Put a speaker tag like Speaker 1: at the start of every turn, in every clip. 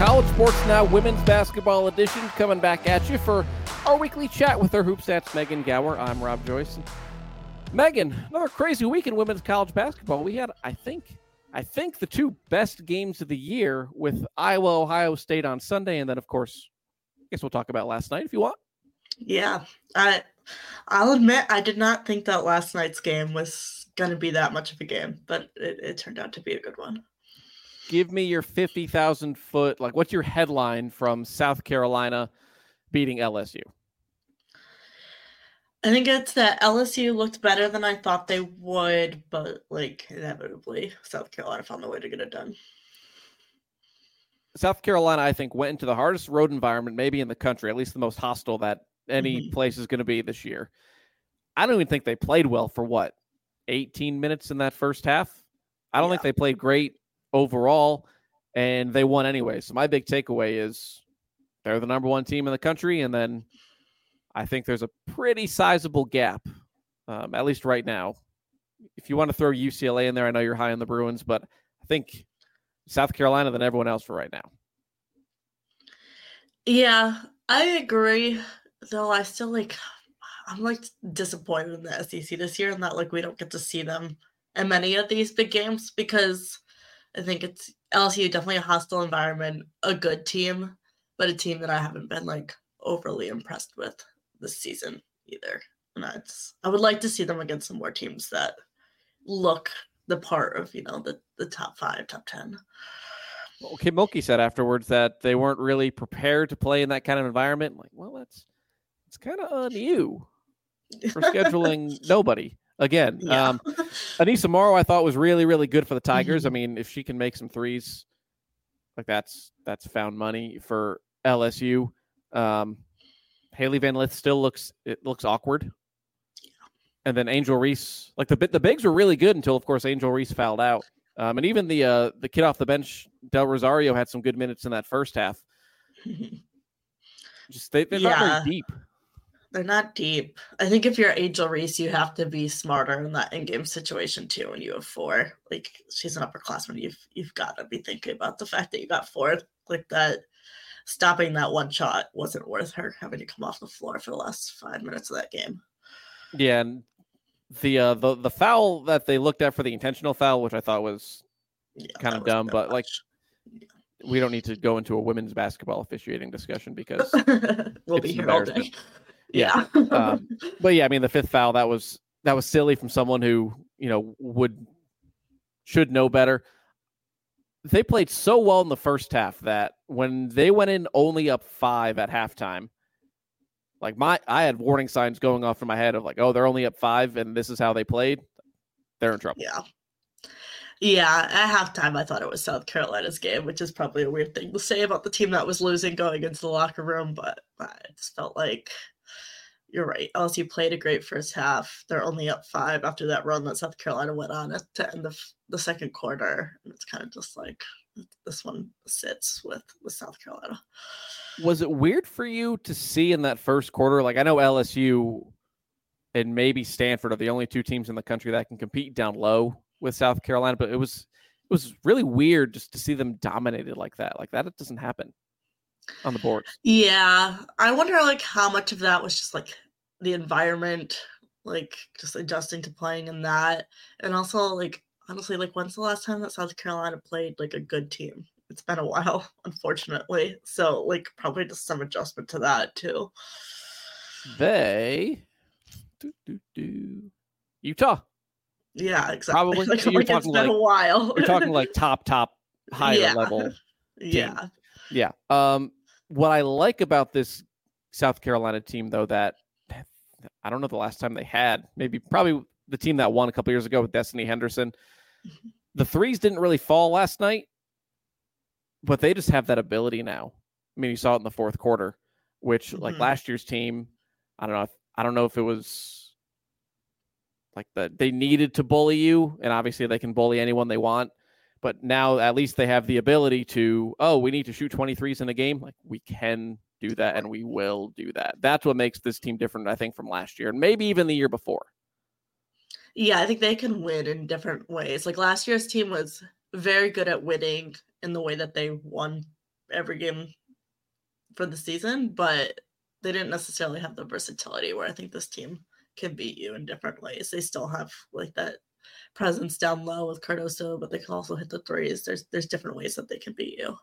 Speaker 1: College Sports Now Women's Basketball Edition coming back at you for our weekly chat with our HoopStats Megan Gauer. I'm Rob Joyce. Megan, another crazy week in women's college basketball. We had, I think, I think the two best games of the year with Iowa, Ohio State on Sunday, and then of course, I guess we'll talk about last night if you want.
Speaker 2: Yeah, I, I'll admit I did not think that last night's game was going to be that much of a game, but it, it turned out to be a good one
Speaker 1: give me your 50,000 foot, like what's your headline from South Carolina beating LSU?
Speaker 2: I think it's that LSU looked better than I thought they would, but like inevitably, South Carolina found the way to get it done.
Speaker 1: South Carolina, I think, went into the hardest road environment maybe in the country, at least the most hostile that any mm-hmm. place is going to be this year. I don't even think they played well for what, 18 minutes in that first half? I don't yeah. think they played great overall, and they won anyway. So my big takeaway is they're the number one team in the country, and then I think there's a pretty sizable gap, um, at least right now. If you want to throw UCLA in there, I know you're high on the Bruins, but I think South Carolina than everyone else for right now.
Speaker 2: Yeah, I agree. Though I still like, I'm like disappointed in the SEC this year, and that like we don't get to see them in many of these big games because I think it's LSU definitely a hostile environment, a good team, but a team that I haven't been like overly impressed with this season either. And that's I would like to see them against some more teams that look the part of, you know, the the top five, top ten.
Speaker 1: Well, Kim Mulkey said afterwards that they weren't really prepared to play in that kind of environment. like, well, that's it's kind of on you for scheduling nobody again. Yeah. Um, Aneesah Morrow, I thought was really, really good for the Tigers. Mm-hmm. I mean, if she can make some threes, like that's that's found money for LSU. Um, Hailey Van Lith still looks it looks awkward. And then Angel Reese, like the the bigs were really good until, of course, Angel Reese fouled out. Um, and even the uh, the kid off the bench, Del Rosario, had some good minutes in that first half. Just they, they're yeah. not very deep.
Speaker 2: They're not deep. I think if you're Angel Reese, you have to be smarter in that in-game situation too. When you have four, like she's an upperclassman, you've you've got to be thinking about the fact that you got four. Like that, stopping that one shot wasn't worth her having to come off the floor for the last five minutes of that game.
Speaker 1: Yeah, and the uh, the the foul that they looked at for the intentional foul, which I thought was yeah, kind of dumb, but much. like. Yeah we don't need to go into a women's basketball officiating discussion because
Speaker 2: we'll be here all day.
Speaker 1: Yeah. um, but yeah, I mean, the fifth foul that was that was silly from someone who you know would should know better. They played so well in the first half that when they went in only up five at halftime, Like my, I had warning signs going off in my head of like, oh, they're only up five, and this is how they played. They're in trouble.
Speaker 2: Yeah. Yeah, at halftime, I thought it was South Carolina's game, which is probably a weird thing to say about the team that was losing going into the locker room, but I just felt like you're right. LSU played a great first half. They're only up five after that run that South Carolina went on at the end of the second quarter. And it's kind of just like this one sits with with South Carolina.
Speaker 1: Was it weird for you to see in that first quarter? Like I know LSU and maybe Stanford are the only two teams in the country that can compete down low with South Carolina, but it was it was really weird just to see them dominated like that. Like that it doesn't happen on the boards.
Speaker 2: Yeah. I wonder like how much of that was just like the environment, like just adjusting to playing in that. And also like honestly, like when's the last time that South Carolina played like a good team? It's been a while, unfortunately. So like probably just some adjustment to that too.
Speaker 1: They do, do, do. Utah.
Speaker 2: Yeah, exactly.
Speaker 1: Probably.
Speaker 2: Like,
Speaker 1: So you're
Speaker 2: like, it's
Speaker 1: talking
Speaker 2: been a while.
Speaker 1: You're talking like top, top, higher
Speaker 2: Yeah.
Speaker 1: level.
Speaker 2: yeah.
Speaker 1: Yeah. Um, what I like about this South Carolina team, though, that I don't know the last time they had, maybe probably the team that won a couple years ago with Destiny Henderson. The threes didn't really fall last night, but they just have that ability now. I mean, you saw it in the fourth quarter, which like
Speaker 2: Mhm.
Speaker 1: last year's team, I don't know. If, I don't know if it was like the they needed to bully you, and obviously they can bully anyone they want. But now at least they have the ability to, oh, we need to shoot 23s in a game. Like we can do that and we will do that. That's what makes this team different, I think, from last year and maybe even the year before.
Speaker 2: Yeah, I think they can win in different ways. Like last year's team was very good at winning in the way that they won every game for the season, but they didn't necessarily have the versatility where I think this team can beat you in different ways. They still have like that presence down low with Cardoso, but they can also hit the threes. There's there's different ways that they can beat you.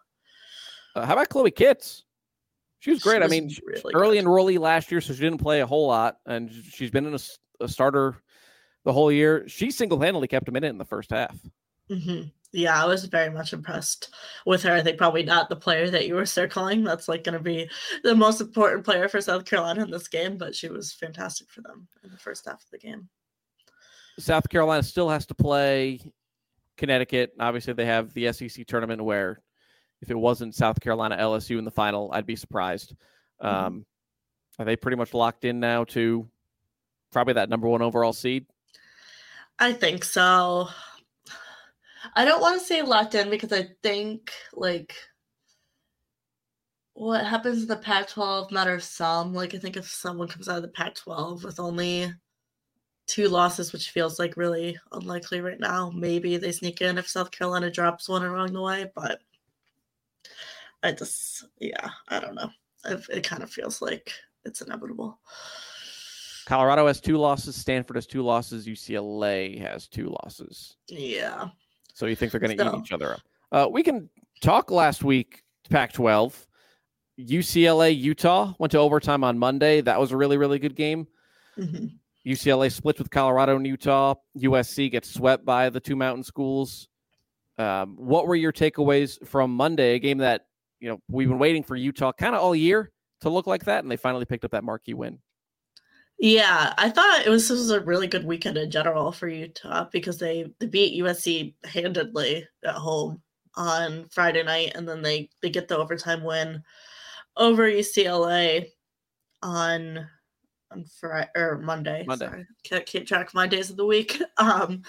Speaker 1: Uh, how about Chloe Kitts? She was
Speaker 2: She
Speaker 1: great. I mean,
Speaker 2: really
Speaker 1: early
Speaker 2: good.
Speaker 1: enrollee last year, so she didn't play a whole lot, and she's been in a, a starter the whole year. She single handedly kept a minute in the first half.
Speaker 2: hmm Yeah, I was very much impressed with her. I think probably not the player that you were circling. That's like going to be the most important player for South Carolina in this game, but she was fantastic for them in the first half of the game.
Speaker 1: South Carolina still has to play Connecticut. Obviously, they have the SEC tournament where if it wasn't South Carolina LSU in the final, I'd be surprised.
Speaker 2: Mhm.
Speaker 1: Um, are they pretty much locked in now to probably that number one overall seed?
Speaker 2: I think so. I don't want to say locked in because I think like what happens in the Pac 12 matters some. Like I think if someone comes out of the Pac 12 with only two losses, which feels like really unlikely right now, maybe they sneak in if South Carolina drops one along the way. But I just, yeah, I don't know. It, it kind of feels like it's inevitable.
Speaker 1: Colorado has two losses. Stanford has two losses. UCLA has two losses.
Speaker 2: Yeah.
Speaker 1: So you think they're going to eat each other up? Uh, we can talk last week. Pac-12, UCLA, Utah went to overtime on Monday. That was a really, really good game.
Speaker 2: hmm
Speaker 1: UCLA splits with Colorado and Utah. USC gets swept by the two mountain schools. Um, what were your takeaways from Monday? A game that you know we've been waiting for Utah kind of all year to look like that, and they finally picked up that marquee win.
Speaker 2: Yeah, I thought it was this was a really good weekend in general for Utah because they, they beat USC handedly at home on Friday night, and then they they get the overtime win over UCLA on on Friday or Monday.
Speaker 1: Monday.
Speaker 2: Sorry. Can't keep track of my days of the week. Um,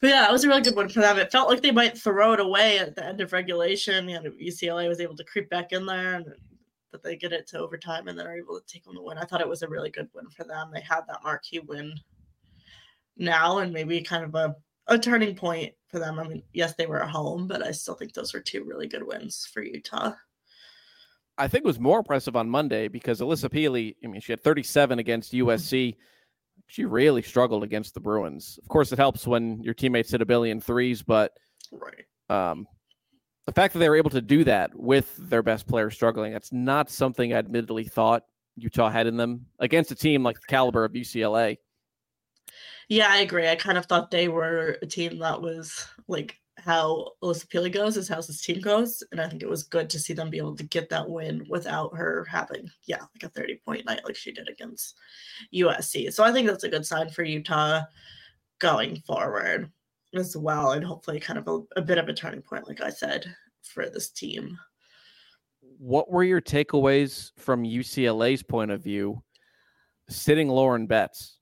Speaker 2: but yeah, it was a really good one for them. It felt like they might throw it away at the end of regulation. You know, UCLA was able to creep back in there and but they get it to overtime and then are able to take home the win. I thought it was a really good win for them. They had that marquee win now and maybe kind of a, a turning point for them. I mean, yes, they were at home, but I still think those were two really good wins for Utah.
Speaker 1: I think it was more impressive on Monday because Alissa Pili, I mean, she had 37 against USC. She really struggled against the Bruins. Of course, it helps when your teammates hit a billion threes, but
Speaker 2: Right.
Speaker 1: um, the fact that they were able to do that with their best player struggling, that's not something I admittedly thought Utah had in them against a team like the caliber of UCLA.
Speaker 2: Yeah, I agree. I kind of thought they were a team that was like how Alissa Pili goes, is how this team goes. And I think it was good to see them be able to get that win without her having, yeah, like a 30 point night like she did against USC. So I think that's a good sign for Utah going forward as well. And hopefully, kind of a, a bit of a turning point, like I said, for this team.
Speaker 1: What were your takeaways from UCLA's point of view sitting Lauren Betts?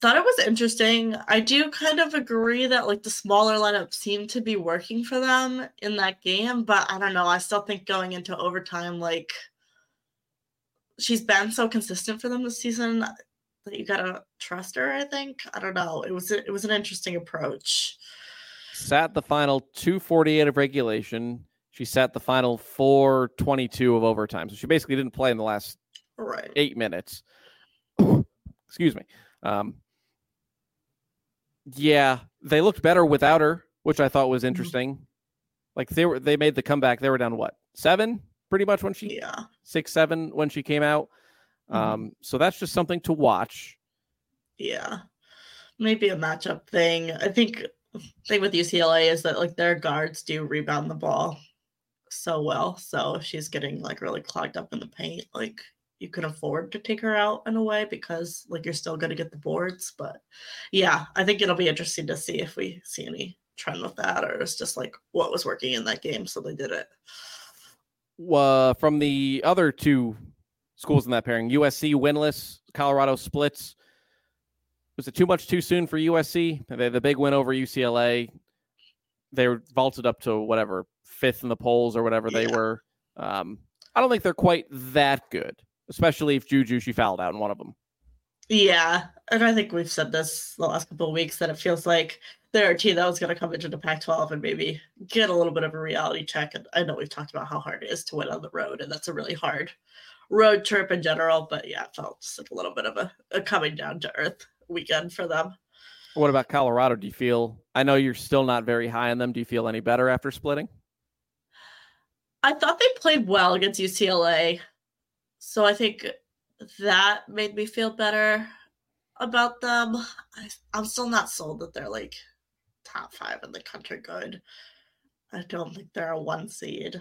Speaker 2: Thought it was interesting. I do kind of agree that like the smaller lineup seemed to be working for them in that game, but I don't know. I still think going into overtime, like she's been so consistent for them this season that you gotta trust her. I think. I don't know. It was it was an interesting approach.
Speaker 1: Sat the final two forty eight of regulation. She sat the final four twenty two of overtime. So she basically didn't play in the last
Speaker 2: right
Speaker 1: eight minutes. Excuse me. Um, yeah, they looked better without her, which I thought was mm-hmm. interesting. Mm-hmm. Like they were, they made the comeback. They were down what seven, pretty much when she,
Speaker 2: yeah,
Speaker 1: six seven when she came out. Mm-hmm. Um, so that's just something to watch.
Speaker 2: Yeah, maybe a matchup thing. I think thing with UCLA is that like their guards do rebound the ball so well. So if she's getting like really clogged up in the paint, like you can afford to take her out in a way because like you're still going to get the boards but yeah i think it'll be interesting to see if we see any trend with that or it's just like what was working in that game so they did it.
Speaker 1: Uh, from the other two schools in that pairing usc winless colorado splits. Was it too much too soon for usc they had the big win over ucla they were vaulted up to whatever fifth in the polls or whatever yeah. they were. Um, I don't think they're quite that good especially if Juju she fouled out in one of them.
Speaker 2: Yeah, and I think we've said this the last couple of weeks that it feels like they're a team that was going to come into the Pac-12 and maybe get a little bit of a reality check. And I know we've talked about how hard it is to win on the road, and that's a really hard road trip in general. But yeah, it felt just like a little bit of a, a coming down to earth weekend for them.
Speaker 1: What about Colorado? Do you feel? I know you're still not very high on them. Do you feel any better after splitting?
Speaker 2: I thought they played well against UCLA. So I think that made me feel better about them. I, I'm still not sold that they're like top five in the country good. I don't think they're a one seed.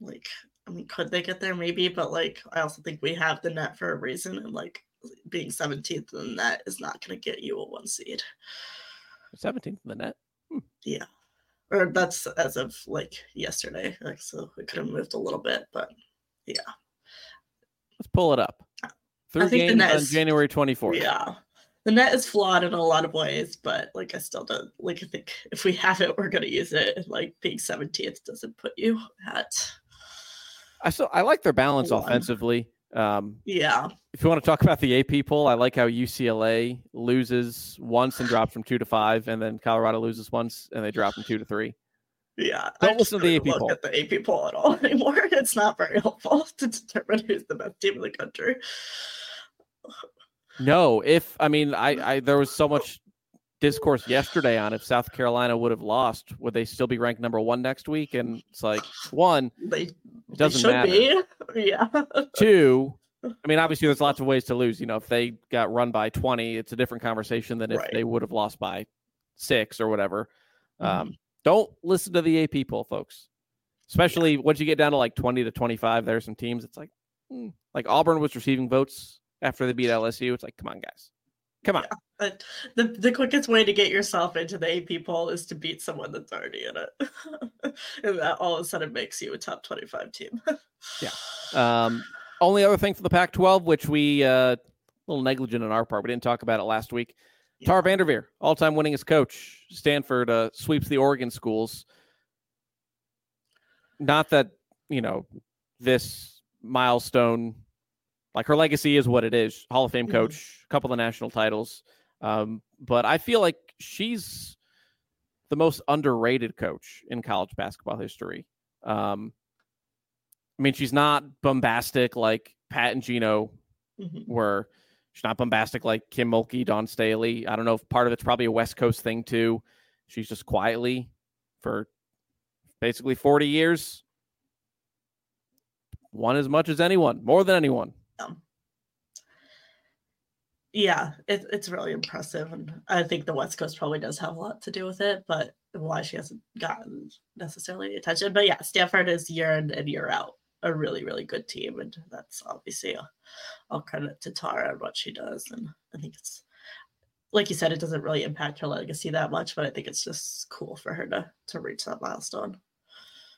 Speaker 2: Like, I mean, could they get there? Maybe, but like, I also think we have the net for a reason, and like being 17th in the net is not going to get you a one seed.
Speaker 1: 17th in the net?
Speaker 2: Hmm. Yeah. Or that's as of like yesterday. Like, so it could have moved a little bit, but yeah.
Speaker 1: Let's pull it up. Three games on is, January 24th.
Speaker 2: Yeah. The net is flawed in a lot of ways, but like I still don't like I think if we have it, we're gonna use it. Like being 17th doesn't put you at
Speaker 1: I still I like their balance one. offensively. Um,
Speaker 2: yeah.
Speaker 1: If you want to talk about the AP poll, I like how UCLA loses once and drops from two to five, and then Colorado loses once and they drop from two to three.
Speaker 2: Yeah.
Speaker 1: Don't listen to the AP poll.
Speaker 2: At the AP poll at all anymore. It's not very helpful to determine who's the best team in the country.
Speaker 1: No, if I mean I, I there was so much discourse yesterday on if South Carolina would have lost, would they still be ranked number one next week? And it's like one,
Speaker 2: they
Speaker 1: it doesn't they matter.
Speaker 2: Be. Yeah.
Speaker 1: Two, I mean, obviously there's lots of ways to lose. You know, if they got run by 20, it's a different conversation than if right. they would have lost by six or whatever. Mm-hmm. Um, don't listen to the AP poll, folks. Especially yeah. once you get down to like 20 to 25, there are some teams. It's like, hmm, like Auburn was receiving votes after they beat LSU. It's like, come on, guys. Come on.
Speaker 2: Yeah. The, the quickest way to get yourself into the AP poll is to beat someone that's already in it. and that all of a sudden makes you a top 25 team.
Speaker 1: yeah. Um, only other thing for the Pac 12, which we, uh, a little negligent on our part, we didn't talk about it last week. Tara VanDerveer, all-time winningest coach. Stanford uh, sweeps the Oregon schools. Not that you know this milestone, like her legacy is what it is. Hall of Fame mm-hmm. coach, mm-hmm. a couple of national titles. Um, but I feel like she's the most underrated coach in college basketball history. Um, I mean, she's not bombastic like Pat and Geno mm-hmm. were. She's not bombastic like Kim Mulkey, Dawn Staley. I don't know if part of it's probably a West Coast thing too. She's just quietly for basically 40 years won as much as anyone, more than anyone.
Speaker 2: Um, yeah, it, it's really impressive, and I think the West Coast probably does have a lot to do with it, but why she hasn't gotten necessarily attention. But yeah, Stanford is year in and year out a really really good team, and that's obviously all credit to Tara and what she does, and I think it's like you said, it doesn't really impact her legacy that much, but I think it's just cool for her to to reach that milestone.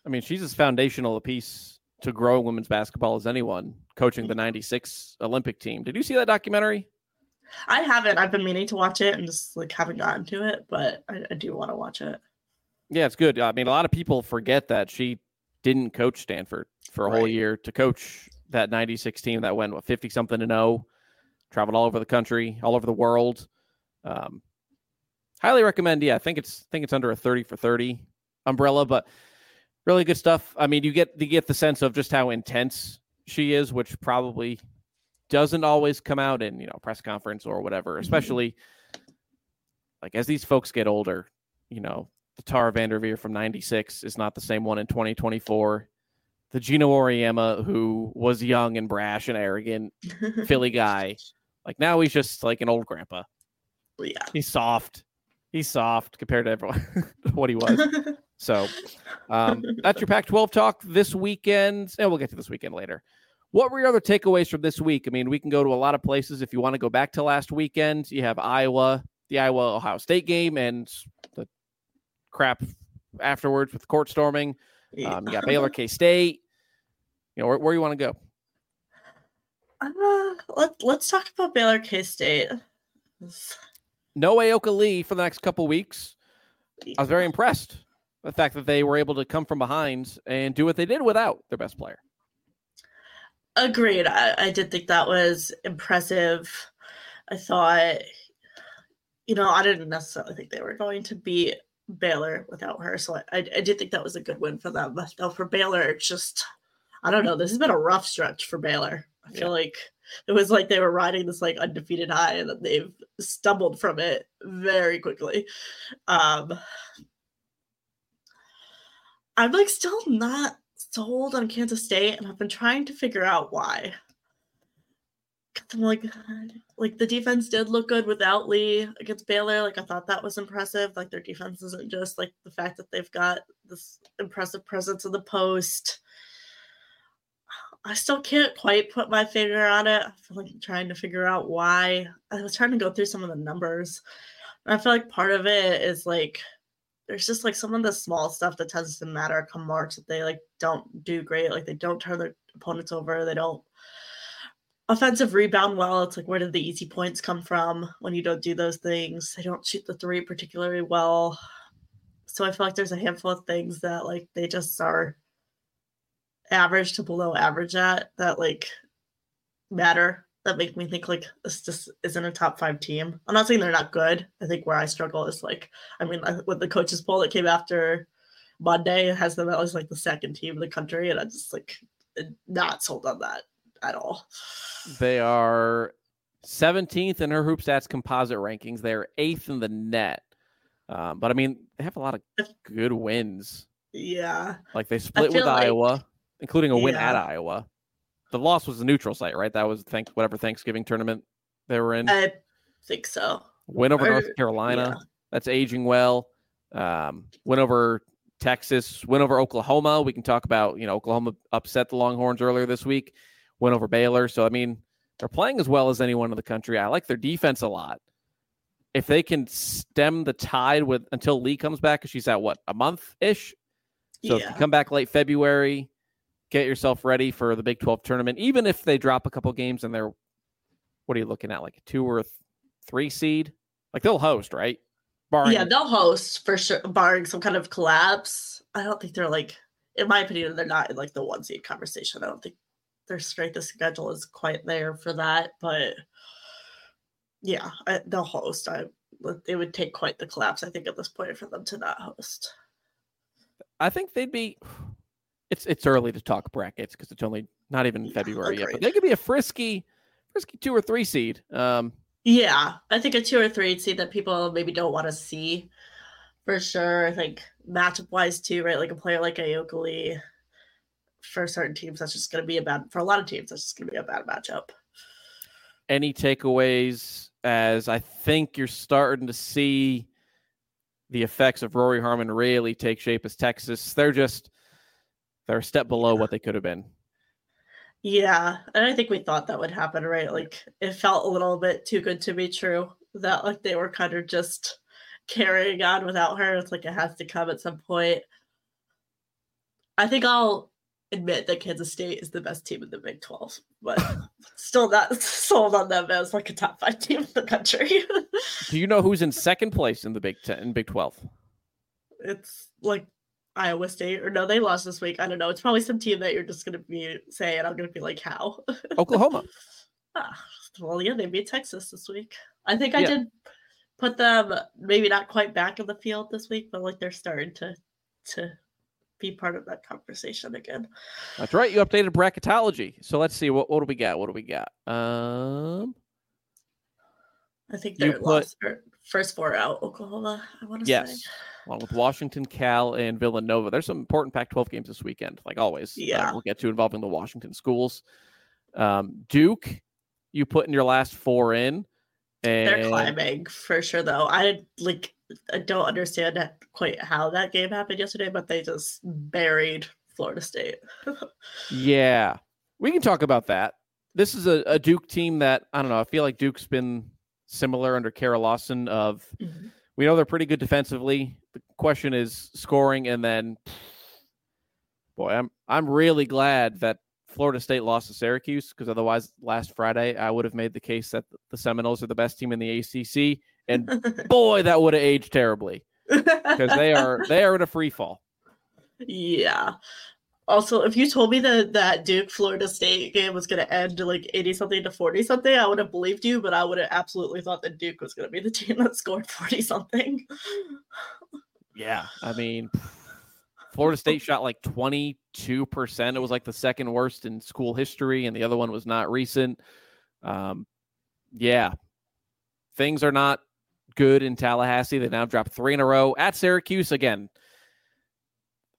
Speaker 1: I mean, she's as foundational a piece to grow women's basketball as anyone, coaching the mm-hmm. '96 Olympic team. Did you see that documentary?
Speaker 2: I haven't. I've been meaning to watch it and just like haven't gotten to it, but I, I do want to watch it.
Speaker 1: Yeah, it's good. I mean, a lot of people forget that she didn't coach Stanford for a right. whole year to coach that 96 team that went what 50 something to 0 traveled all over the country all over the world um, highly recommend yeah i think it's I think it's under a 30 for 30 umbrella but really good stuff i mean you get you get the sense of just how intense she is which probably doesn't always come out in you know press conference or whatever mm-hmm. especially mm-hmm. like as these folks get older you know the Tara VanDerveer from 96 is not the same one in 2024. The Geno Auriemma, who was young and brash and arrogant, Philly guy, like now he's just like an old grandpa.
Speaker 2: Yeah.
Speaker 1: He's soft. He's soft compared to everyone, what he was. so um, that's your Pac 12 talk this weekend. And we'll get to this weekend later. What were your other takeaways from this week? I mean, we can go to a lot of places if you want to go back to last weekend. You have Iowa, the Iowa Ohio State game, and the crap afterwards with court storming. Um, you got Baylor, K State. You know where, where you want to go?
Speaker 2: Uh, let Let's talk about Baylor, K State.
Speaker 1: No Ayoka Lee for the next couple weeks. I was very impressed with the fact that they were able to come from behind and do what they did without their best player.
Speaker 2: Agreed. I, I did think that was impressive. I thought, you know, I didn't necessarily think they were going to be Baylor without her. So I, I, did think that was a good win for them. But though for Baylor, it's just I don't know. This has been a rough stretch for Baylor. I feel yeah. like it was like they were riding this like undefeated high and then they've stumbled from it very quickly. Um I'm like still not sold on Kansas State and I've been trying to figure out why. I'm like, like the defense did look good without Lee against Baylor. Like I thought that was impressive. Like their defense isn't just like the fact that they've got this impressive presence in the post. I still can't quite put my finger on it. I feel like I'm trying to figure out why. I was trying to go through some of the numbers. And I feel like part of it is like there's just like some of the small stuff that tends to matter come March that they like don't do great. Like they don't turn their opponents over. They don't offensive rebound well. It's like where did the easy points come from when you don't do those things? They don't shoot the three particularly well. So I feel like there's a handful of things that like they just are average to below average at that like matter that make me think like this just isn't a top five team. I'm not saying they're not good. I think where I struggle is like, I mean, with the coaches poll that came after Monday, has them as like the second team in the country, and I'm just like not sold on that at all.
Speaker 1: They are 17th in her hoop stats composite rankings. They're eighth in the net. Um, but I mean, they have a lot of good wins.
Speaker 2: Yeah.
Speaker 1: Like they split with like, Iowa, including a yeah. win at Iowa. The loss was a neutral site, right? That was thank whatever Thanksgiving tournament they were in.
Speaker 2: I think so.
Speaker 1: Win over or, North Carolina. Yeah. That's aging well. Um, win over Texas. Win over Oklahoma. We can talk about, you know, Oklahoma upset the Longhorns earlier this week went over Baylor. So, I mean, they're playing as well as anyone in the country. I like their defense a lot. If they can stem the tide with until Lee comes back, because she's at what a month ish. So yeah. if you come back late February, get yourself ready for the Big Twelve tournament. Even if they drop a couple games and they're, what are you looking at, like a two or three seed? Like they'll host, right?
Speaker 2: Barring yeah, they'll host for sure, barring some kind of collapse. I don't think they're like, in my opinion, they're not in like the one seed conversation. I don't think their strength of schedule is quite there for that. But yeah, I, they'll host. I it would take quite the collapse, I think, at this point for them to not host.
Speaker 1: I think they'd be. It's it's early to talk brackets because it's only not even yeah, February agreed. yet. But they could be a frisky, frisky two or three seed. Um,
Speaker 2: yeah, I think a two or three seed that people maybe don't want to see for sure. I think matchup wise too, right? Like a player like Ayoka Lee for certain teams, that's just going to be a bad. For a lot of teams, that's just going to be a bad matchup.
Speaker 1: Any takeaways as I think you're starting to see the effects of Rori Harmon really take shape as Texas. They're just they're a step below what they could have been.
Speaker 2: Yeah, and I think we thought that would happen, right? Like it felt a little bit too good to be true that like they were kind of just carrying on without her. It's like it has to come at some point. I think I'll admit that Kansas State is the best team in the Big 12, but still not sold on them as like a top five team in the country.
Speaker 1: Do you know who's in second place in the Big Ten in Big 12?
Speaker 2: It's like Iowa State, or no, they lost this week. I don't know. It's probably some team that you're just gonna be saying. I'm gonna be like, how?
Speaker 1: Oklahoma.
Speaker 2: ah, well, yeah, they beat Texas this week. I think I
Speaker 1: Yeah.
Speaker 2: did put them maybe not quite back in the field this week, but like they're starting to to be part of that conversation again.
Speaker 1: That's right. You updated bracketology. So let's see what what do we got? What do we got? Um
Speaker 2: I think
Speaker 1: put-
Speaker 2: lost first four out. Oklahoma, I want to
Speaker 1: yes.
Speaker 2: say.
Speaker 1: Along with Washington, Cal, and Villanova. There's some important Pac-12 games this weekend, like always. uh,
Speaker 2: Yeah.
Speaker 1: we'll get to involving the Washington schools. Um, Duke, you put in your last four in, and
Speaker 2: They're climbing for sure, though. I like. I don't understand quite how that game happened yesterday, but they just buried Florida State.
Speaker 1: Yeah, we can talk about that. This is a, a Duke team that I don't know. I feel like Duke's been similar under Kara Lawson. Of
Speaker 2: Mhm.
Speaker 1: we know they're pretty good defensively. The question is scoring, and then boy, I'm I'm really glad that Florida State lost to Syracuse because otherwise, last Friday I would have made the case that the Seminoles are the best team in the ACC, and boy, that would have aged terribly because they are they are in a free fall.
Speaker 2: Yeah. Also, if you told me that that Duke Florida State game was going to end like 80 something to 40 something, I would have believed you, but I would have absolutely thought that Duke was going to be the team that scored 40 something.
Speaker 1: Yeah, I mean, Florida State shot like 22%. It was like the second worst in school history, and the other one was not recent. Um, yeah, things are not good in Tallahassee. They now dropped three in a row at Syracuse. Again,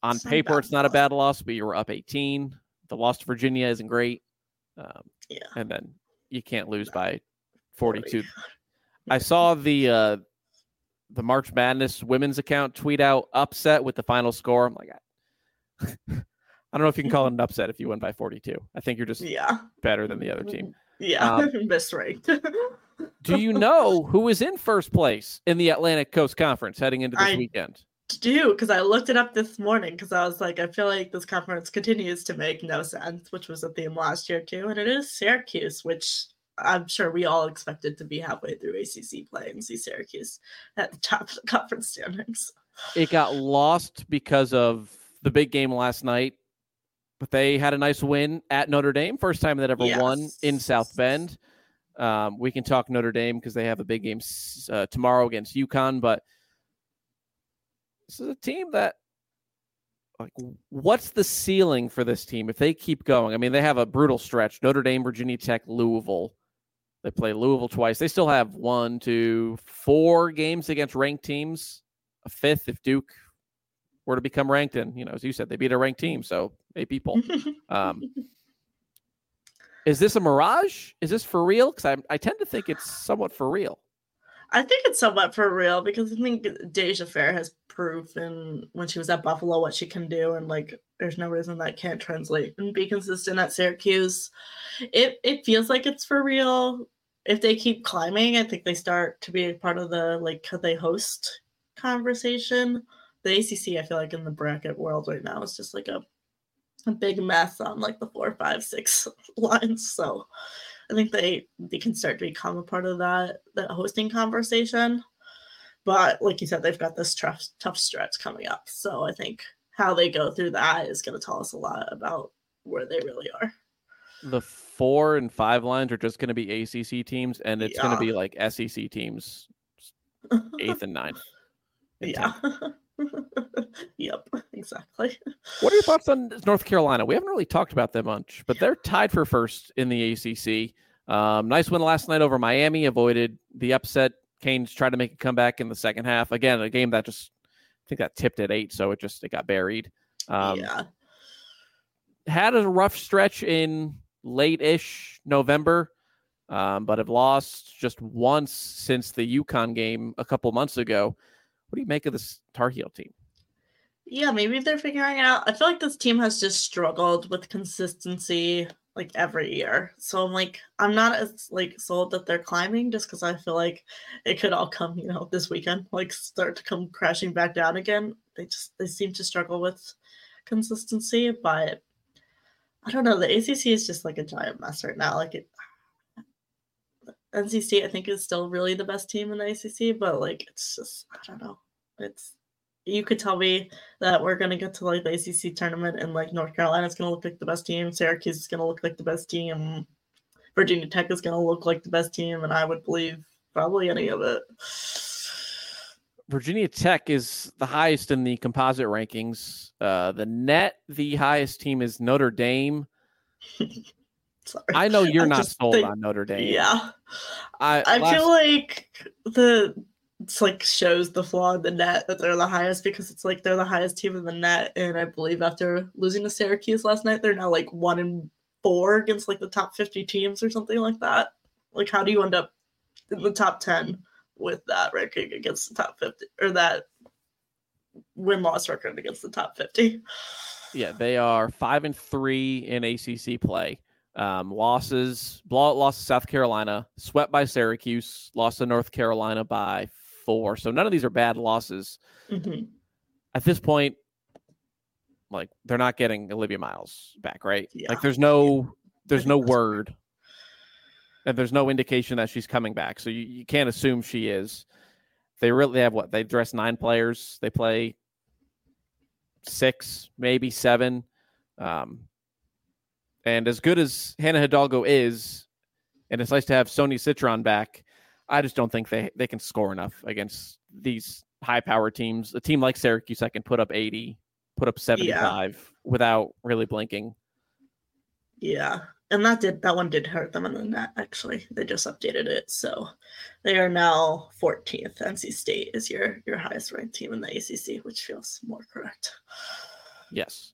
Speaker 1: on
Speaker 2: It's
Speaker 1: paper, it's not a bad loss, but you were up 18. The loss to Virginia isn't great. Um,
Speaker 2: Yeah.
Speaker 1: and then you can't lose by 42. I saw the uh the March Madness women's account tweet out upset with the final score. I'm like, I, I don't know if you can call it an upset if you win by 42. I think you're just
Speaker 2: Yeah.
Speaker 1: better than the other team.
Speaker 2: Yeah.
Speaker 1: Um,
Speaker 2: Misranked.
Speaker 1: Do you know who is in first place in the Atlantic Coast Conference heading into this
Speaker 2: I-
Speaker 1: weekend?
Speaker 2: do because I looked it up this morning because I was like, I feel like this conference continues to make no sense, which was a theme last year too, and it is Syracuse, which I'm sure we all expected to be halfway through ACC play and see Syracuse at the top of the conference standings.
Speaker 1: It got lost because of the big game last night, but they had a nice win at Notre Dame, first time that ever won in South Bend. Um, we can talk Notre Dame because they have a big game uh, tomorrow against UConn, but this is a team that like what's the ceiling for this team if they keep going? I mean, they have a brutal stretch: Notre Dame, Virginia Tech, Louisville. They play Louisville twice. They still have one, two, four games against ranked teams. A fifth if Duke were to become ranked, and you know, as you said, they beat a ranked team, so eight people. Um, is this a mirage? Is this for real? Because I I tend to think it's somewhat for real.
Speaker 2: I think it's somewhat for real because I think Dyaisha Fair has proven when she was at Buffalo what she can do, and like there's no reason that can't translate and be consistent at Syracuse. It it feels like it's for real. If they keep climbing, I think they start to be a part of the like could they host conversation. The ACC, I feel like in the bracket world right now is just like a a big mess on like the four, five, six lines. So I think they they can start to become a part of that that hosting conversation. But like you said, they've got this tough tough stretch coming up. So I think how they go through that is going to tell us a lot about where they really are.
Speaker 1: The four and five lines are just going to be ACC teams, and it's going to be like SEC teams, eighth and ninth.
Speaker 2: yeah.
Speaker 1: 10th.
Speaker 2: yep. Exactly.
Speaker 1: What are your thoughts on North Carolina? We haven't really talked about them much, but they're tied for first in the ACC. Um, nice win last night over Miami. Avoided the upset. Canes tried to make a comeback in the second half. Again, a game that just I think that tipped at eight, so it just it got buried. Um,
Speaker 2: yeah.
Speaker 1: Had a rough stretch in late-ish November. um, but have lost just once since the UConn game a couple months ago. What do you make of this Tar Heel team?
Speaker 2: Yeah, maybe they're figuring it out. I feel like this team has just struggled with consistency like every year. So I'm like, I'm not as like sold that they're climbing just because I feel like it could all come, you know, this weekend, like start to come crashing back down again. They just they seem to struggle with consistency, but I don't know. The ACC is just like a giant mess right now. Like it, NC State, I think, is still really the best team in the ACC, but like it's just I don't know. It's you could tell me that we're gonna get to like the ACC tournament and like North Carolina is gonna look like the best team, Syracuse is gonna look like the best team, Virginia Tech is gonna look like the best team, and I would believe probably any of it.
Speaker 1: Virginia Tech is the highest in the composite rankings. Uh, the net, the highest team is Notre Dame.
Speaker 2: Sorry.
Speaker 1: I know you're
Speaker 2: I
Speaker 1: not sold
Speaker 2: think-
Speaker 1: on Notre Dame.
Speaker 2: Yeah.
Speaker 1: I,
Speaker 2: I
Speaker 1: last-
Speaker 2: feel like the it's like shows the flaw in the net that they're the highest because it's like they're the highest team in the net, and I believe after losing to Syracuse last night, they're now like one in four against like the top fifty teams or something like that. Like, how do you end up in the top ten with that ranking against the top fifty or that win loss record against the top fifty?
Speaker 1: Yeah, they are five and three in ACC play. Um, losses, blowout loss to South Carolina, swept by Syracuse, lost to North Carolina by four. So none of these are bad losses.
Speaker 2: hmm
Speaker 1: At this point, like they're not getting Olivia Miles back, right?
Speaker 2: Yeah.
Speaker 1: Like there's no there's no word and there's no indication that she's coming back. So you, you can't assume she is. They really they have what? They dress nine players. They play six, maybe seven. Um, and as good as Hannah Hidalgo is, and it's nice to have Sonia Citron back, I just don't think they, they can score enough against these high power teams. A team like Syracuse that can put up 80, put up 75 without really blinking.
Speaker 2: Yeah. And that did that one did hurt them in the net actually. They just updated it. So they are now 14th. NC State is your your highest ranked team in the ACC, which feels more correct.
Speaker 1: Yes.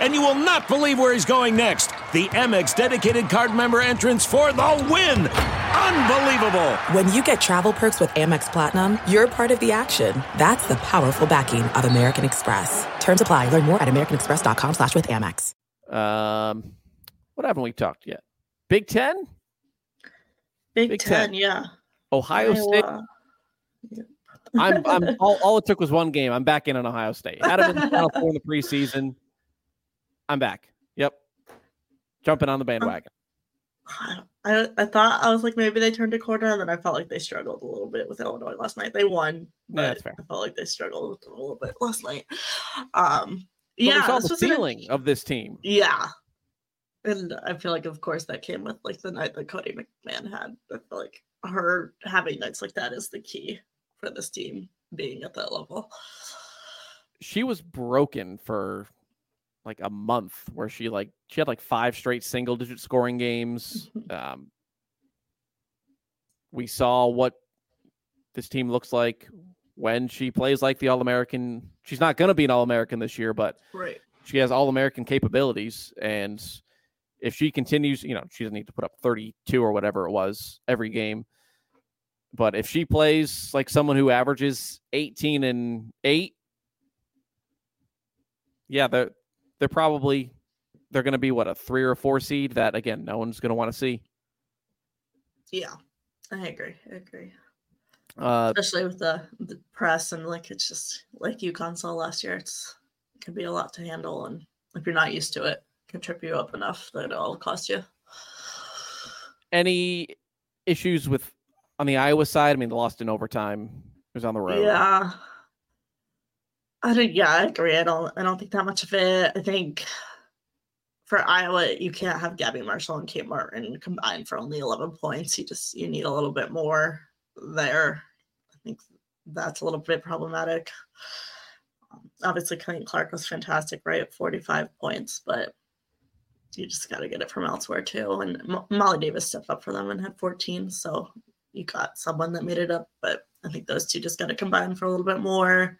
Speaker 3: And you will not believe where he's going next. The Amex dedicated card member entrance for the win! Unbelievable!
Speaker 4: When you get travel perks with Amex Platinum, you're part of the action. That's the powerful backing of American Express. Terms apply. Learn more at americanexpress.com slash with Amex.
Speaker 1: Um, what haven't we talked yet? Big Ten,
Speaker 2: Big,
Speaker 1: Big
Speaker 2: 10,
Speaker 1: Ten.
Speaker 2: yeah.
Speaker 1: Ohio State.
Speaker 2: Iowa.
Speaker 1: I'm, I'm all, all it took was one game. I'm back in on Ohio State. Had them in the final four in the preseason. I'm back. Yep. Jumping on the bandwagon.
Speaker 2: I, I thought I was like maybe they turned a corner and then I felt like they struggled a little bit with Illinois last night. They won, but
Speaker 1: Yeah, that's fair.
Speaker 2: I felt like they struggled a little bit last night. Um
Speaker 1: But
Speaker 2: yeah,
Speaker 1: we saw the
Speaker 2: was an-
Speaker 1: ceiling of this team.
Speaker 2: Yeah. And I feel like, of course, that came with like the night that Cotie McMahon had. I feel like her having nights like that is the key for this team being at that level.
Speaker 1: She was broken for like a month where she like she had like five straight single digit scoring games. Um, we saw what this team looks like when she plays like the All American. She's not going to be an All American this year, but
Speaker 2: Right.
Speaker 1: she has all American capabilities. And if she continues, you know, she doesn't need to put up 32 or whatever it was every game. But if she plays like someone who averages 18 and 8, yeah, they're they're probably they're going to be what a 3 or a 4 seed that again no one's going to want to see.
Speaker 2: Yeah. I agree. I agree.
Speaker 1: Uh
Speaker 2: Especially with the, the press and like it's just like UConn saw last year. It's it can be a lot to handle and if you're not used to it, it can trip you up enough that it'll cost you.
Speaker 1: any issues with on the Iowa side? I mean, they lost in overtime. It was on the road.
Speaker 2: Yeah. I think yeah, I agree. I don't I don't think that much of it. I think for Iowa, you can't have Gabby Marshall and Kate Martin combined for only 11 points. You just you need a little bit more there. I think that's a little bit problematic. Obviously, Caitlin Clark was fantastic, right? 45 points, but you just got to get it from elsewhere too. And Mo- Molly Davis stepped up for them and had 14, so you got someone that made it up. But I think those two just got to combine for a little bit more.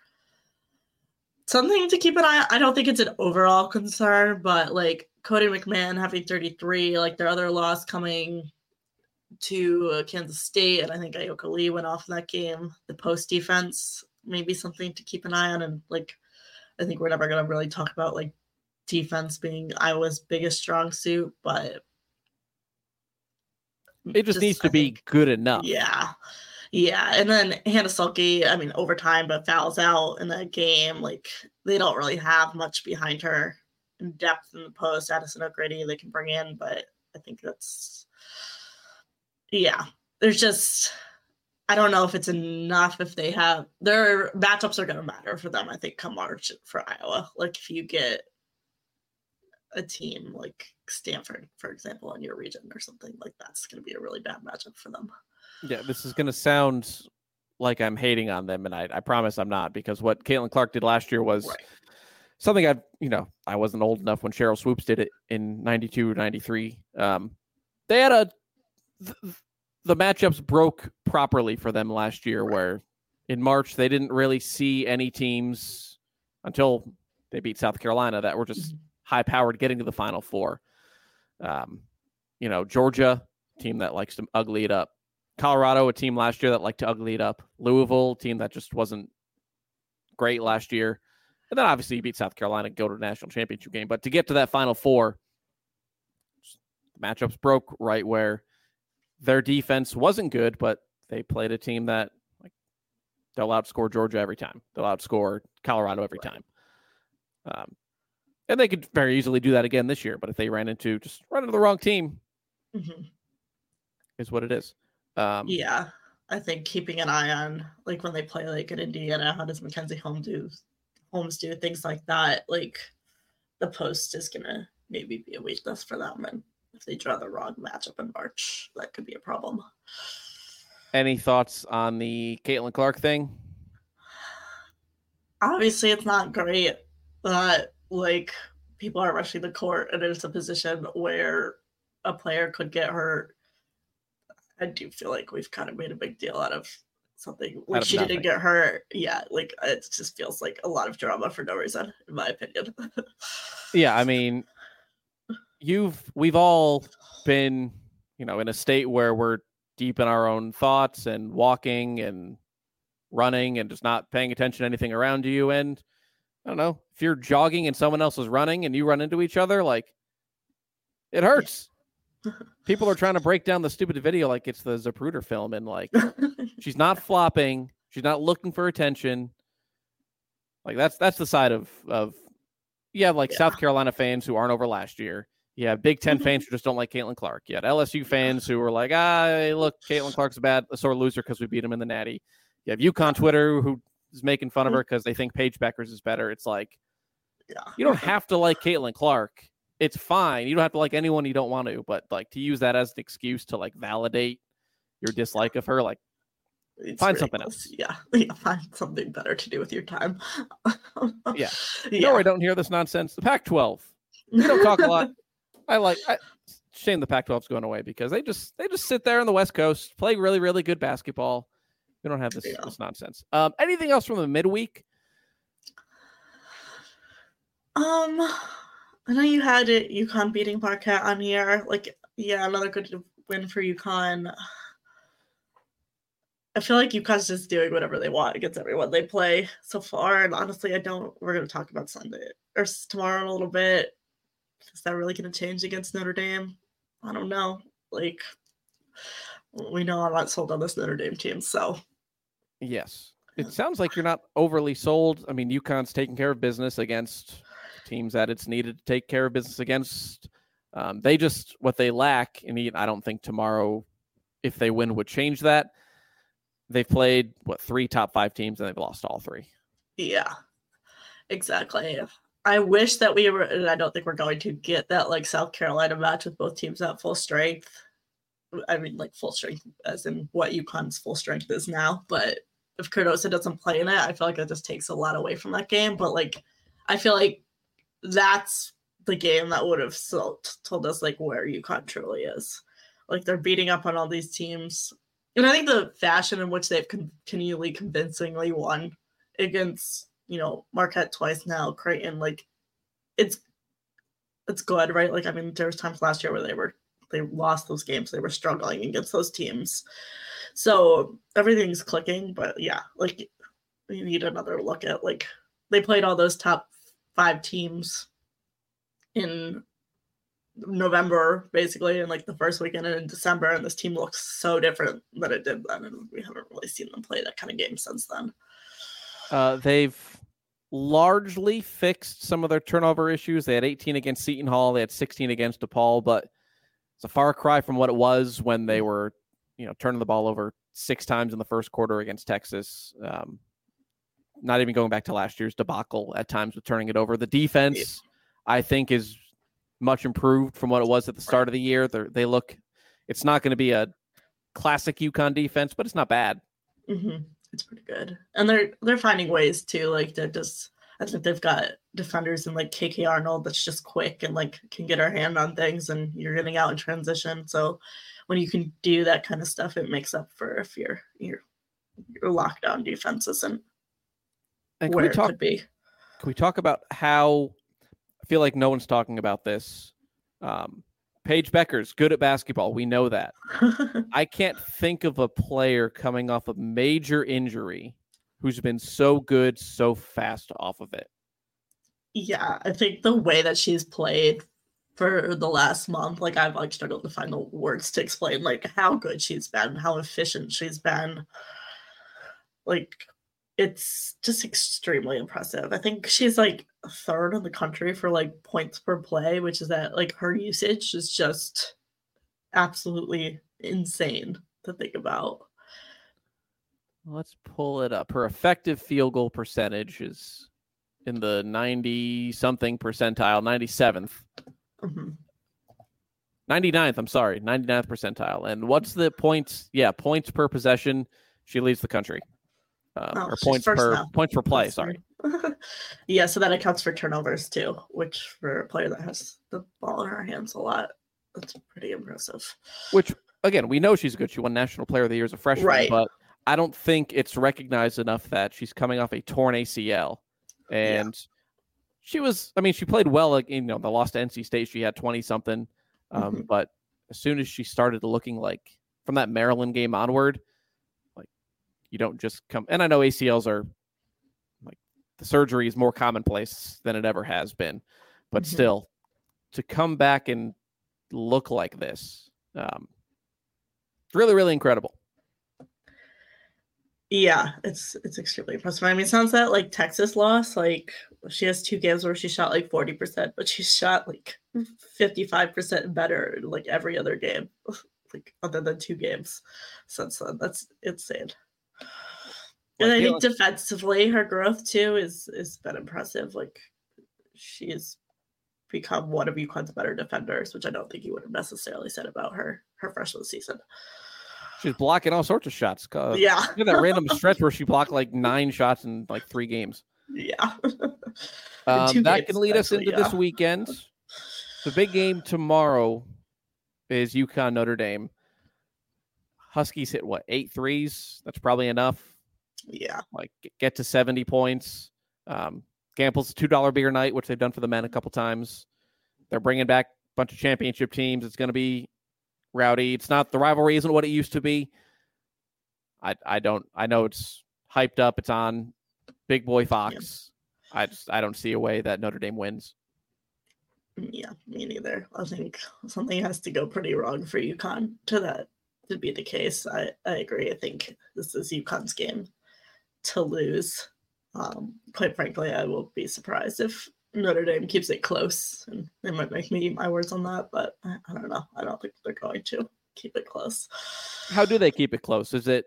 Speaker 2: Something to keep an eye. I don't think it's an overall concern, but like Cotie McMahon having 33, like their other loss coming to uh, Kansas State, and I think Ayoka Lee went off in that game. The post defense, maybe something to keep an eye on. And like, I think we're never going to really talk about like defense being Iowa's biggest strong suit, but
Speaker 1: it just, just needs to I be think, good enough.
Speaker 2: Yeah. Yeah. And then Hannah Stuelke, I mean, overtime, but fouls out in that game. Like, they don't really have much behind her in depth in the post. Addison O'Grady, they can bring in, but I think that's, yeah, there's just, I don't know if it's enough if they have their matchups are going to matter for them. I think come March for Iowa. Like if you get a team like Stanford, for example, in your region or something like that's going to be a really bad matchup for them.
Speaker 1: Yeah, this is going to sound like I'm hating on them, and I, I promise I'm not because what Caitlin Clark did last year was right. something I've, you know, I wasn't old enough when Sheryl Swoopes did it in 92, 93. Um, they had a, th- the matchups broke properly for them last year, right. where in March they didn't really see any teams until they beat South Carolina that were just mm-hmm high powered getting to the final four. Um, you know, Georgia, team that likes to ugly it up. Colorado, a team last year that liked to ugly it up. Louisville, team that just wasn't great last year. And then obviously you beat South Carolina, go to the national championship game. But to get to that final four, matchups broke right where their defense wasn't good, but they played a team that like they'll outscore Georgia every time. They'll outscore Colorado every time. Um, and they could very easily do that again this year. But if they ran into just run into the wrong team, mm-hmm. is what it is.
Speaker 2: Um, yeah, I think keeping an eye on like when they play like in Indiana, how does Mackenzie Holmes do Holmes do things like that? Like the post is gonna maybe be a weakness for them, and if they draw the wrong matchup in March, that could be a problem.
Speaker 1: Any thoughts on the Caitlin Clark thing?
Speaker 2: Obviously, it's not great, but like people are rushing the court and it's a position where a player could get hurt. I do feel like we've kind of made a big deal out of something when she nothing. didn't get hurt. Yeah, like it just feels like a lot of drama for no reason, in my opinion.
Speaker 1: yeah, I mean, you've we've all been, you know, in a state where we're deep in our own thoughts and walking and running and just not paying attention to anything around you and I don't know if you're jogging and someone else is running and you run into each other, like it hurts. People are trying to break down the stupid video like it's the Zapruder film, and like she's not flopping, she's not looking for attention. Like that's that's the side of of you have like yeah. South Carolina fans who aren't over last year. You have Big 10 mm-hmm. fans who just don't like Caitlin Clark. You had LSU fans who were like, ah, look, Caitlin Clark's a bad, a sore loser because we beat him in the Natty. You have UConn Twitter who is making fun of mm-hmm. her because they think Paige Bueckers is better. It's like, yeah. you don't have to like Caitlin Clark. It's fine. You don't have to like anyone you don't want to, but like to use that as an excuse to like validate your dislike of her, like it's find something else.
Speaker 2: Yeah. yeah. Find something better to do with your time.
Speaker 1: yeah. Yeah. know I don't hear this nonsense? The Pac 12. We don't talk a lot. I like I, shame the Pac 12's going away because they just they just sit there on the West Coast, play really, really good basketball. We don't have this, yeah. this nonsense. Um, anything else from the midweek?
Speaker 2: Um, I know you had it, UConn beating Marquette on here. Like, yeah, another good win for UConn. I feel like UConn's just doing whatever they want against everyone they play so far. And honestly, I don't. We're going to talk about Sunday or tomorrow in a little bit. Is that really going to change against Notre Dame? I don't know. Like, we know I'm not sold on this Notre Dame team, so
Speaker 1: Yes. It sounds like you're not overly sold. I mean, UConn's taking care of business against teams that it's needed to take care of business against. Um, they just what they lack, and I don't think tomorrow, if they win, would change that. They've played what three top five teams, and they've lost all three.
Speaker 2: Yeah, exactly. I wish that we were, and I don't think we're going to get that like South Carolina match with both teams at full strength. I mean, like full strength, as in what UConn's full strength is now. But if Cardoso doesn't play in it, I feel like it just takes a lot away from that game. But like, I feel like that's the game that would have told us like where UConn truly is. Like they're beating up on all these teams, and I think the fashion in which they've continually convincingly won against you know Marquette twice now, Creighton, like it's it's good, right? Like I mean, there was times last year where they were they lost those games, they were struggling against those teams. So everything's clicking, but yeah, like you need another look at like they played all those top five teams in November, basically, in like the first weekend in December, and this team looks so different than it did then, and we haven't really seen them play that kind of game since then.
Speaker 1: Uh, they've largely fixed some of their turnover issues. They had 18 against Seton Hall, they had 16 against DePaul, but it's a far cry from what it was when they were, you know, turning the ball over six times in the first quarter against Texas. Um, not even going back to last year's debacle at times with turning it over. The defense, yeah. I think, is much improved from what it was at the start of the year. They they look. It's not going to be a classic UConn defense, but it's not bad.
Speaker 2: Mm-hmm. It's pretty good, and they're they're finding ways to like to just. I think they've got defenders in like KK Arnold that's just quick and like can get her hand on things, and you're getting out in transition. So when you can do that kind of stuff, it makes up for if your your your lockdown defense isn't and talk, it could be.
Speaker 1: Can we talk about how I feel like no one's talking about this? Um, Paige Bueckers good at basketball. We know that. I can't think of a player coming off a major injury who's been so good so fast off of it.
Speaker 2: Yeah, I think the way that she's played for the last month, like I've like struggled to find the words to explain like how good she's been, how efficient she's been. Like it's just extremely impressive. I think she's like third in the country for like points per play, which is that like her usage is just absolutely insane to think about.
Speaker 1: Let's pull it up. Her effective field goal percentage is in the 90 something percentile, 97th. Mm-hmm. 99th, I'm sorry, 99th percentile. And what's the points? Yeah, points per possession. She leads the country um, oh, or points per now. points per play. Sorry.
Speaker 2: yeah, so that accounts for turnovers too, which for a player that has the ball in her hands a lot, that's pretty impressive.
Speaker 1: Which again, we know she's good. She won National Player of the Year as a freshman, right. but I don't think it's recognized enough that she's coming off a torn ACL, and yeah. she was. I mean, she played well. Like you know, the lost to NC State, she had twenty something, um, mm-hmm. but as soon as she started looking like from that Maryland game onward, you don't just come. And I know ACLs are like the surgery is more commonplace than it ever has been, but mm-hmm. still, to come back and look like this, um, really, really incredible.
Speaker 2: Yeah, it's it's extremely impressive. I mean, sounds that like Texas lost, like she has two games where she shot like 40%, but she shot like 55% better like every other game, like other than two games since then. That's insane. And I think defensively, her growth too is is been impressive. Like she's become one of UConn's better defenders, which I don't think you would have necessarily said about her her freshman season.
Speaker 1: She's blocking all sorts of shots.
Speaker 2: Uh, yeah,
Speaker 1: that random stretch where she blocked like nine shots in like three games.
Speaker 2: Yeah,
Speaker 1: um, that can lead us into yeah. this weekend. The big game tomorrow is UConn Notre Dame. Huskies hit what eight threes? That's probably enough
Speaker 2: yeah.
Speaker 1: Like get to 70 points. Um, two dollar beer night, which they've done for the men a couple times. They're bringing back a bunch of championship teams. It's going to be rowdy. It's not the rivalry isn't what it used to be. I I don't I know it's hyped up. It's on Big Boy Fox. Yeah. I just I don't see a way that Notre Dame wins.
Speaker 2: Yeah, me neither. I think something has to go pretty wrong for UConn to that to be the case. I, I agree. I think this is UConn's game to lose. Um, quite frankly, I will be surprised if Notre Dame keeps it close, and they might make me eat my words on that. But I, I don't know. I don't think they're going to keep it close.
Speaker 1: How do they keep it close? Is it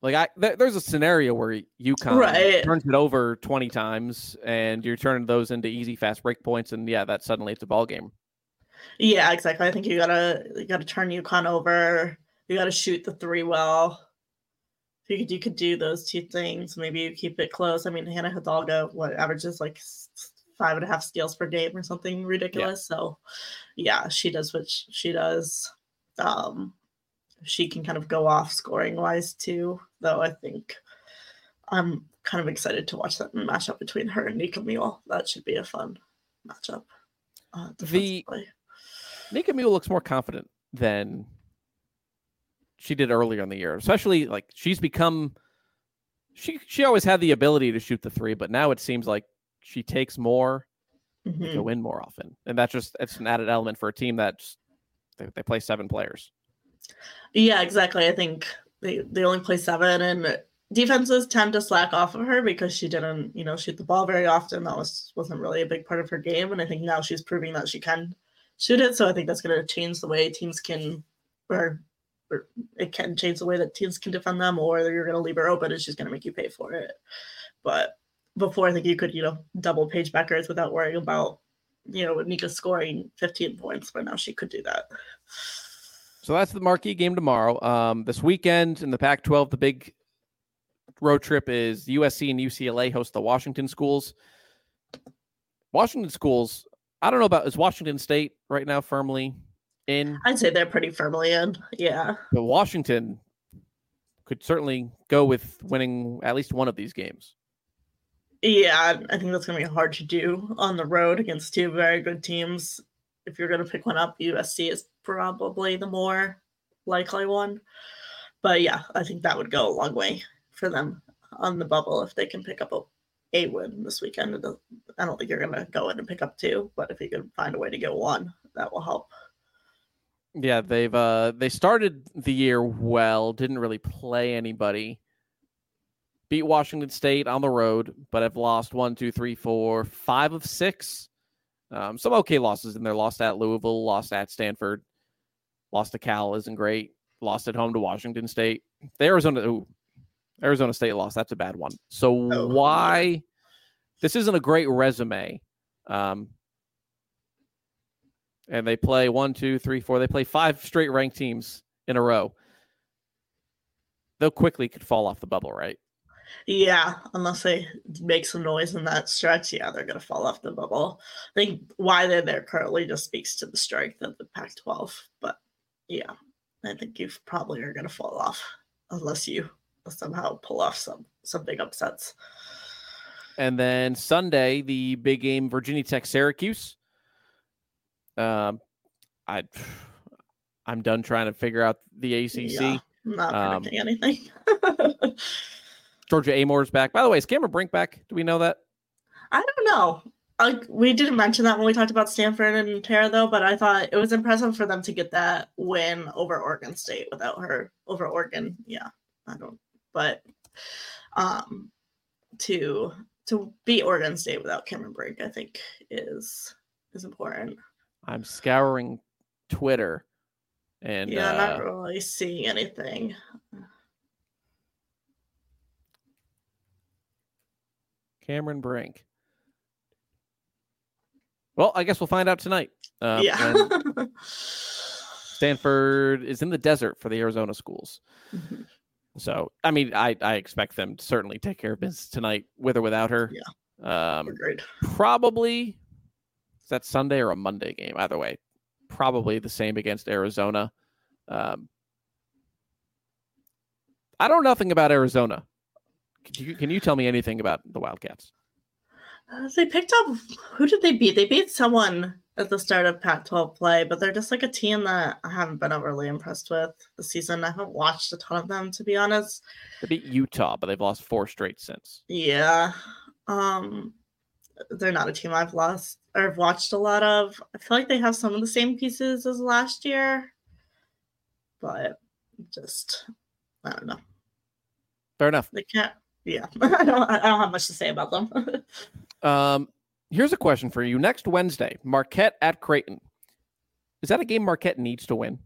Speaker 1: like I th- there's a scenario where UConn
Speaker 2: right.
Speaker 1: turns it over 20 times, and you're turning those into easy fast break points, and yeah, that suddenly it's a ball game.
Speaker 2: Yeah, exactly. I think you gotta you gotta turn UConn over. You gotta shoot the three well you could you could do those two things. Maybe you keep it close. I mean, Hannah Hidalgo what averages like five and a half steals per game or something ridiculous. Yeah. So yeah, she does what she does. Um, she can kind of go off scoring wise too, though I think I'm kind of excited to watch that matchup between her and Nika Mühl. That should be a fun matchup.
Speaker 1: Uh, the Nika Mühl looks more confident than she did earlier in the year, especially like she's become. She she always had the ability to shoot the three, but now it seems like she takes more, mm-hmm. go in more often, and that's just it's an added element for a team that they, they play seven players.
Speaker 2: Yeah, exactly. I think they they only play seven, and defenses tend to slack off of her because she didn't, you know, shoot the ball very often. That was wasn't really a big part of her game, and I think now she's proving that she can shoot it. So I think that's going to change the way teams can, or, it can change the way that teams can defend them, or you're going to leave her open and she's going to make you pay for it. But before, I think you could, you know, double Paige Bueckers without worrying about, you know, Nika scoring 15 points, but now she could do that.
Speaker 1: So that's the marquee game tomorrow. Um, this weekend in the Pac 12, the big road trip is USC and UCLA host the Washington schools. Washington schools, I don't know about is Washington State right now firmly in?
Speaker 2: I'd say they're pretty firmly in. Yeah.
Speaker 1: But Washington could certainly go with winning at least one of these games.
Speaker 2: Yeah, I think that's going to be hard to do on the road against two very good teams. If you're going to pick one up, USC is probably the more likely one. But yeah, I think that would go a long way for them on the bubble if they can pick up a, a win this weekend. I don't think you're going to go in and pick up two, but if you can find a way to get one, that will help.
Speaker 1: Yeah, they've uh they started the year well, didn't really play anybody. Beat Washington State on the road, but have lost one, two, three, four, five of six. Um, some okay losses in there. Lost at Louisville, lost at Stanford, lost to Cal isn't great. Lost at home to Washington State. The Arizona, ooh, Arizona State lost. That's a bad one. So oh, why? This isn't a great resume. Um, and they play one, two, three, four. They play five straight ranked teams in a row. They'll quickly could fall off the bubble, right?
Speaker 2: Yeah, unless they make some noise in that stretch, yeah, they're gonna fall off the bubble. I think why they're there currently just speaks to the strength of the Pac-12. But yeah, I think you probably are gonna fall off unless you somehow pull off some some big upsets.
Speaker 1: And then Sunday, the big game, Virginia Tech Syracuse. Um, I I'm done trying to figure out the ACC. Yeah,
Speaker 2: not um, predicting anything.
Speaker 1: Georgia Amoore's back. By the way, is Cameron Brink back? Do we know that?
Speaker 2: I don't know. Like we didn't mention that when we talked about Stanford and Tara, though. But I thought it was impressive for them to get that win over Oregon State without her over Oregon. Yeah, I don't but um, to to beat Oregon State without Cameron Brink, I think is is important.
Speaker 1: I'm scouring Twitter, and
Speaker 2: yeah, uh, not really seeing anything.
Speaker 1: Cameron Brink. Well, I guess we'll find out tonight.
Speaker 2: Um, yeah.
Speaker 1: Stanford is in the desert for the Arizona schools. Mm-hmm. So, I mean, I, I expect them to certainly take care of business tonight, with or without her.
Speaker 2: Yeah. Um.
Speaker 1: Probably that Sunday or a Monday game? Either way, probably the same against Arizona. Um, I don't know nothing about Arizona. Can you, can you tell me anything about the Wildcats?
Speaker 2: Uh, they picked up. Who did they beat? They beat someone at the start of Pac 12 play, but they're just like a team that I haven't been overly impressed with this season. I haven't watched a ton of them, to be honest.
Speaker 1: They beat Utah, but they've lost four straight since.
Speaker 2: Yeah. Um, they're not a team I've lost or I've watched a lot of. I feel like they have some of the same pieces as last year, but just, I don't know.
Speaker 1: Fair enough.
Speaker 2: They can't, yeah. I, don't, I don't have much to say about them.
Speaker 1: um, here's a question for you. Next Wednesday, Marquette at Creighton. Is that a game Marquette needs to win?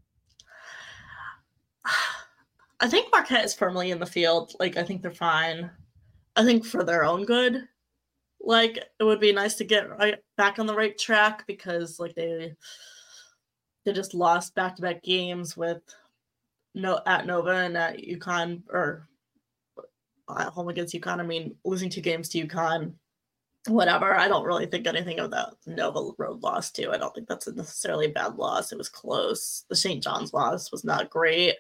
Speaker 2: I think Marquette is firmly in the field. Like, I think they're fine. I think for their own good, like it would be nice to get right back on the right track because like they they just lost back to back games with no at Nova and at UConn or at home against UConn. I mean, losing two games to UConn whatever. I don't really think anything of that Nova Road loss too. I don't think that's a necessarily a bad loss. It was close. The St. John's loss was not great.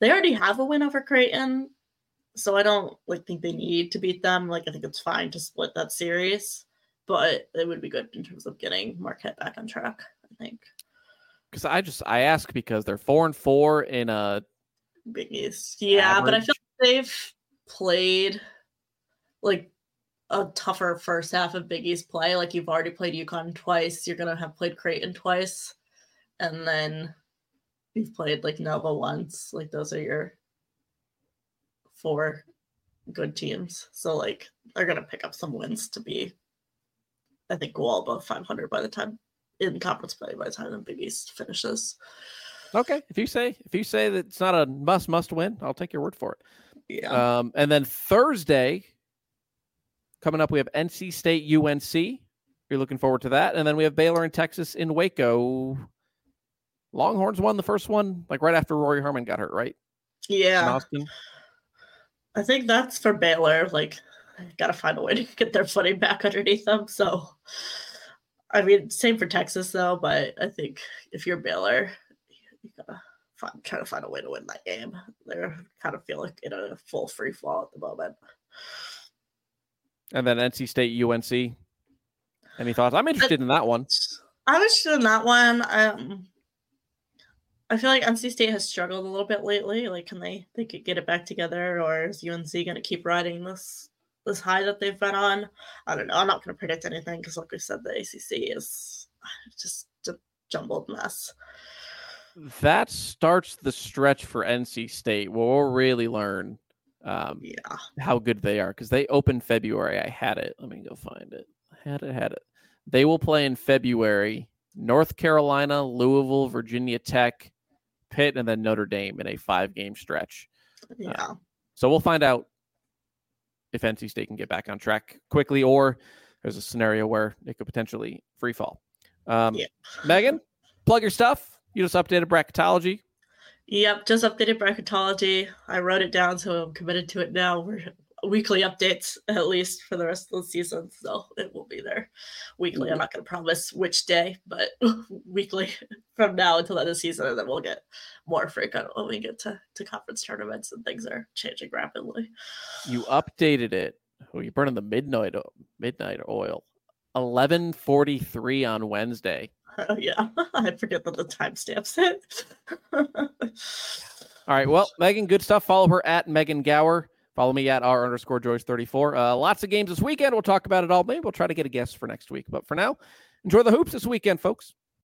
Speaker 2: They already have a win over Creighton, so I don't like think they need to beat them. Like I think it's fine to split that series, but it would be good in terms of getting Marquette back on track. I think
Speaker 1: because I just I ask because they're four and four in a
Speaker 2: Big East. Yeah, average. but I feel like they've played like a tougher first half of Big East play. Like you've already played UConn twice, you're gonna have played Creighton twice, and then you've played like Nova once. Like those are your four good teams. So like they're gonna pick up some wins to be, I think, go all above 500 by the time in conference play by the time the Big East finishes.
Speaker 1: Okay, if you say if you say that it's not a must must win, I'll take your word for it.
Speaker 2: Yeah.
Speaker 1: Um, and then Thursday, coming up, we have NC State UNC. You're looking forward to that, and then we have Baylor and Texas in Waco. Longhorns won the first one like right after Rori Harmon got hurt, right?
Speaker 2: Yeah. In Austin. I think that's for Baylor. Like, got to find a way to get their footing back underneath them. So, I mean, same for Texas though. But I think if you're Baylor, you gotta find, try to find a way to win that game. They're kind of feeling like in a full free fall at the moment.
Speaker 1: And then NC State UNC. Any thoughts? I'm interested I, in that one.
Speaker 2: I'm interested in that one. Um, I feel like NC State has struggled a little bit lately. Like, can they they could get it back together, or is UNC going to keep riding this this high that they've been on? I don't know. I'm not going to predict anything because, like we said, the ACC is just a jumbled mess.
Speaker 1: That starts the stretch for NC State. Where we'll really learn um,
Speaker 2: yeah
Speaker 1: how good they are because they open February. I had it. Let me go find it. I had it. Had it. They will play in February. North Carolina, Louisville, Virginia Tech, Pitt, and then Notre Dame in a five game stretch.
Speaker 2: Yeah. Uh,
Speaker 1: so we'll find out if NC State can get back on track quickly, or there's a scenario where it could potentially free fall. Um, yeah. Megan, plug your stuff. You just updated bracketology.
Speaker 2: Yep, just updated bracketology. I wrote it down, so I'm committed to it now. We're weekly updates at least for the rest of the season. So it will be there weekly. I'm mm-hmm. not going to promise which day, but weekly from now until the end of the season, and then we'll get more frequent when we get to, to conference tournaments and things are changing rapidly.
Speaker 1: You updated it. Oh, you're burning the midnight midnight oil. 11:43 on Wednesday.
Speaker 2: Oh yeah, I forget that the timestamps hit.
Speaker 1: All right, well, Megan, good stuff. Follow her at Megan Gauer. Follow me at r underscore Joyce 34. Uh, lots of games this weekend. We'll talk about it all. Maybe we'll try to get a guest for next week. But for now, enjoy the hoops this weekend, folks.